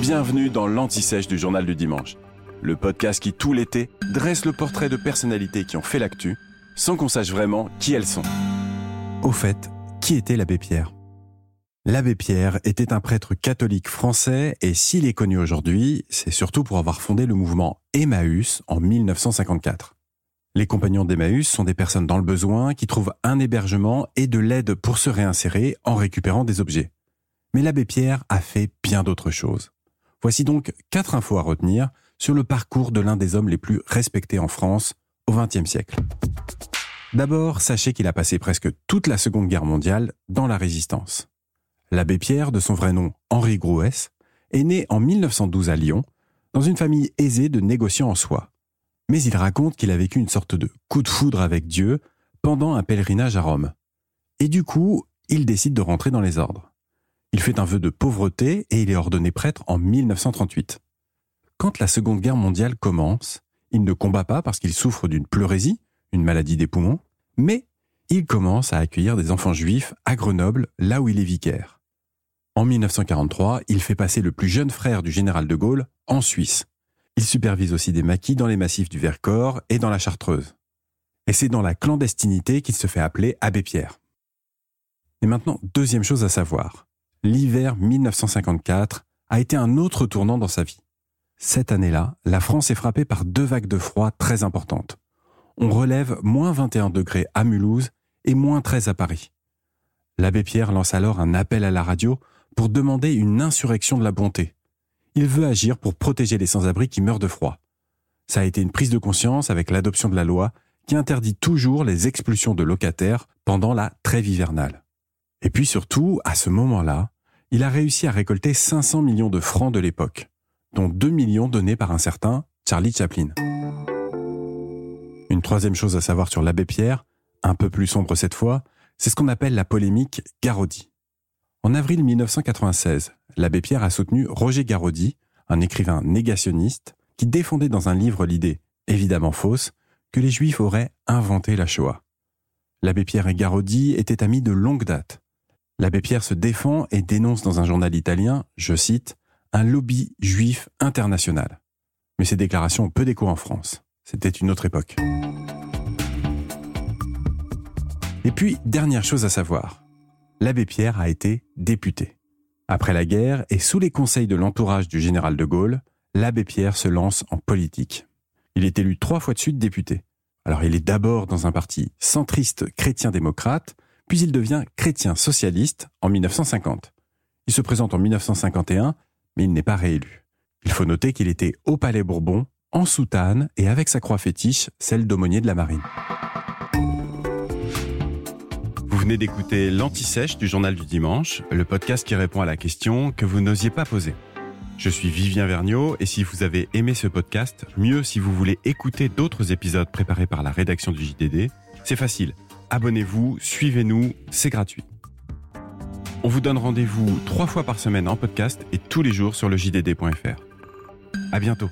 Bienvenue dans l'Anti-Sèche du Journal du Dimanche, le podcast qui, tout l'été, dresse le portrait de personnalités qui ont fait l'actu, sans qu'on sache vraiment qui elles sont. Au fait, qui était l'abbé Pierre? L'abbé Pierre était un prêtre catholique français et s'il est connu aujourd'hui, c'est surtout pour avoir fondé le mouvement Emmaüs en 1954. Les compagnons d'Emmaüs sont des personnes dans le besoin qui trouvent un hébergement et de l'aide pour se réinsérer en récupérant des objets. Mais l'abbé Pierre a fait bien d'autres choses. Voici donc quatre infos à retenir sur le parcours de l'un des hommes les plus respectés en France au XXe siècle. D'abord, sachez qu'il a passé presque toute la Seconde Guerre mondiale dans la résistance. L'abbé Pierre, de son vrai nom Henri Grouès, est né en 1912 à Lyon, dans une famille aisée de négociants en soie. Mais il raconte qu'il a vécu une sorte de coup de foudre avec Dieu pendant un pèlerinage à Rome. Et du coup, il décide de rentrer dans les ordres. Il fait un vœu de pauvreté et il est ordonné prêtre en 1938. Quand la Seconde Guerre mondiale commence, il ne combat pas parce qu'il souffre d'une pleurésie, une maladie des poumons, mais il commence à accueillir des enfants juifs à Grenoble, là où il est vicaire. En 1943, il fait passer le plus jeune frère du général de Gaulle en Suisse. Il supervise aussi des maquis dans les massifs du Vercors et dans la Chartreuse. Et c'est dans la clandestinité qu'il se fait appeler Abbé Pierre. Et maintenant, deuxième chose à savoir. L'hiver 1954 a été un autre tournant dans sa vie. Cette année-là, la France est frappée par deux vagues de froid très importantes. On relève moins 21 degrés à Mulhouse et moins 13 à Paris. L'abbé Pierre lance alors un appel à la radio pour demander une insurrection de la bonté. Il veut agir pour protéger les sans-abri qui meurent de froid. Ça a été une prise de conscience avec l'adoption de la loi qui interdit toujours les expulsions de locataires pendant la trêve hivernale. Et puis surtout, à ce moment-là, il a réussi à récolter 500 millions de francs de l'époque, dont 2 millions donnés par un certain Charlie Chaplin. Une troisième chose à savoir sur l'abbé Pierre, un peu plus sombre cette fois, c'est ce qu'on appelle la polémique Garodi. En avril 1996, l'abbé Pierre a soutenu Roger Garaudy, un écrivain négationniste, qui défendait dans un livre l'idée, évidemment fausse, que les Juifs auraient inventé la Shoah. L'abbé Pierre et Garaudy étaient amis de longue date. L'abbé Pierre se défend et dénonce dans un journal italien, je cite, un lobby juif international. Mais ces déclarations ont peu d'écho en France. C'était une autre époque. Et puis, dernière chose à savoir l'abbé Pierre a été député. Après la guerre et sous les conseils de l'entourage du général de Gaulle, l'abbé Pierre se lance en politique. Il est élu trois fois de suite député. Alors il est d'abord dans un parti centriste chrétien-démocrate, puis il devient chrétien socialiste en 1950. Il se présente en 1951, mais il n'est pas réélu. Il faut noter qu'il était au Palais Bourbon, en soutane et avec sa croix fétiche, celle d'aumônier de la marine venez d'écouter l'Anti-Sèche du Journal du Dimanche, le podcast qui répond à la question que vous n'osiez pas poser. Je suis Vivien Vergniaud et si vous avez aimé ce podcast, mieux si vous voulez écouter d'autres épisodes préparés par la rédaction du JDD, c'est facile. Abonnez-vous, suivez-nous, c'est gratuit. On vous donne rendez-vous trois fois par semaine en podcast et tous les jours sur le JDD.fr. À bientôt.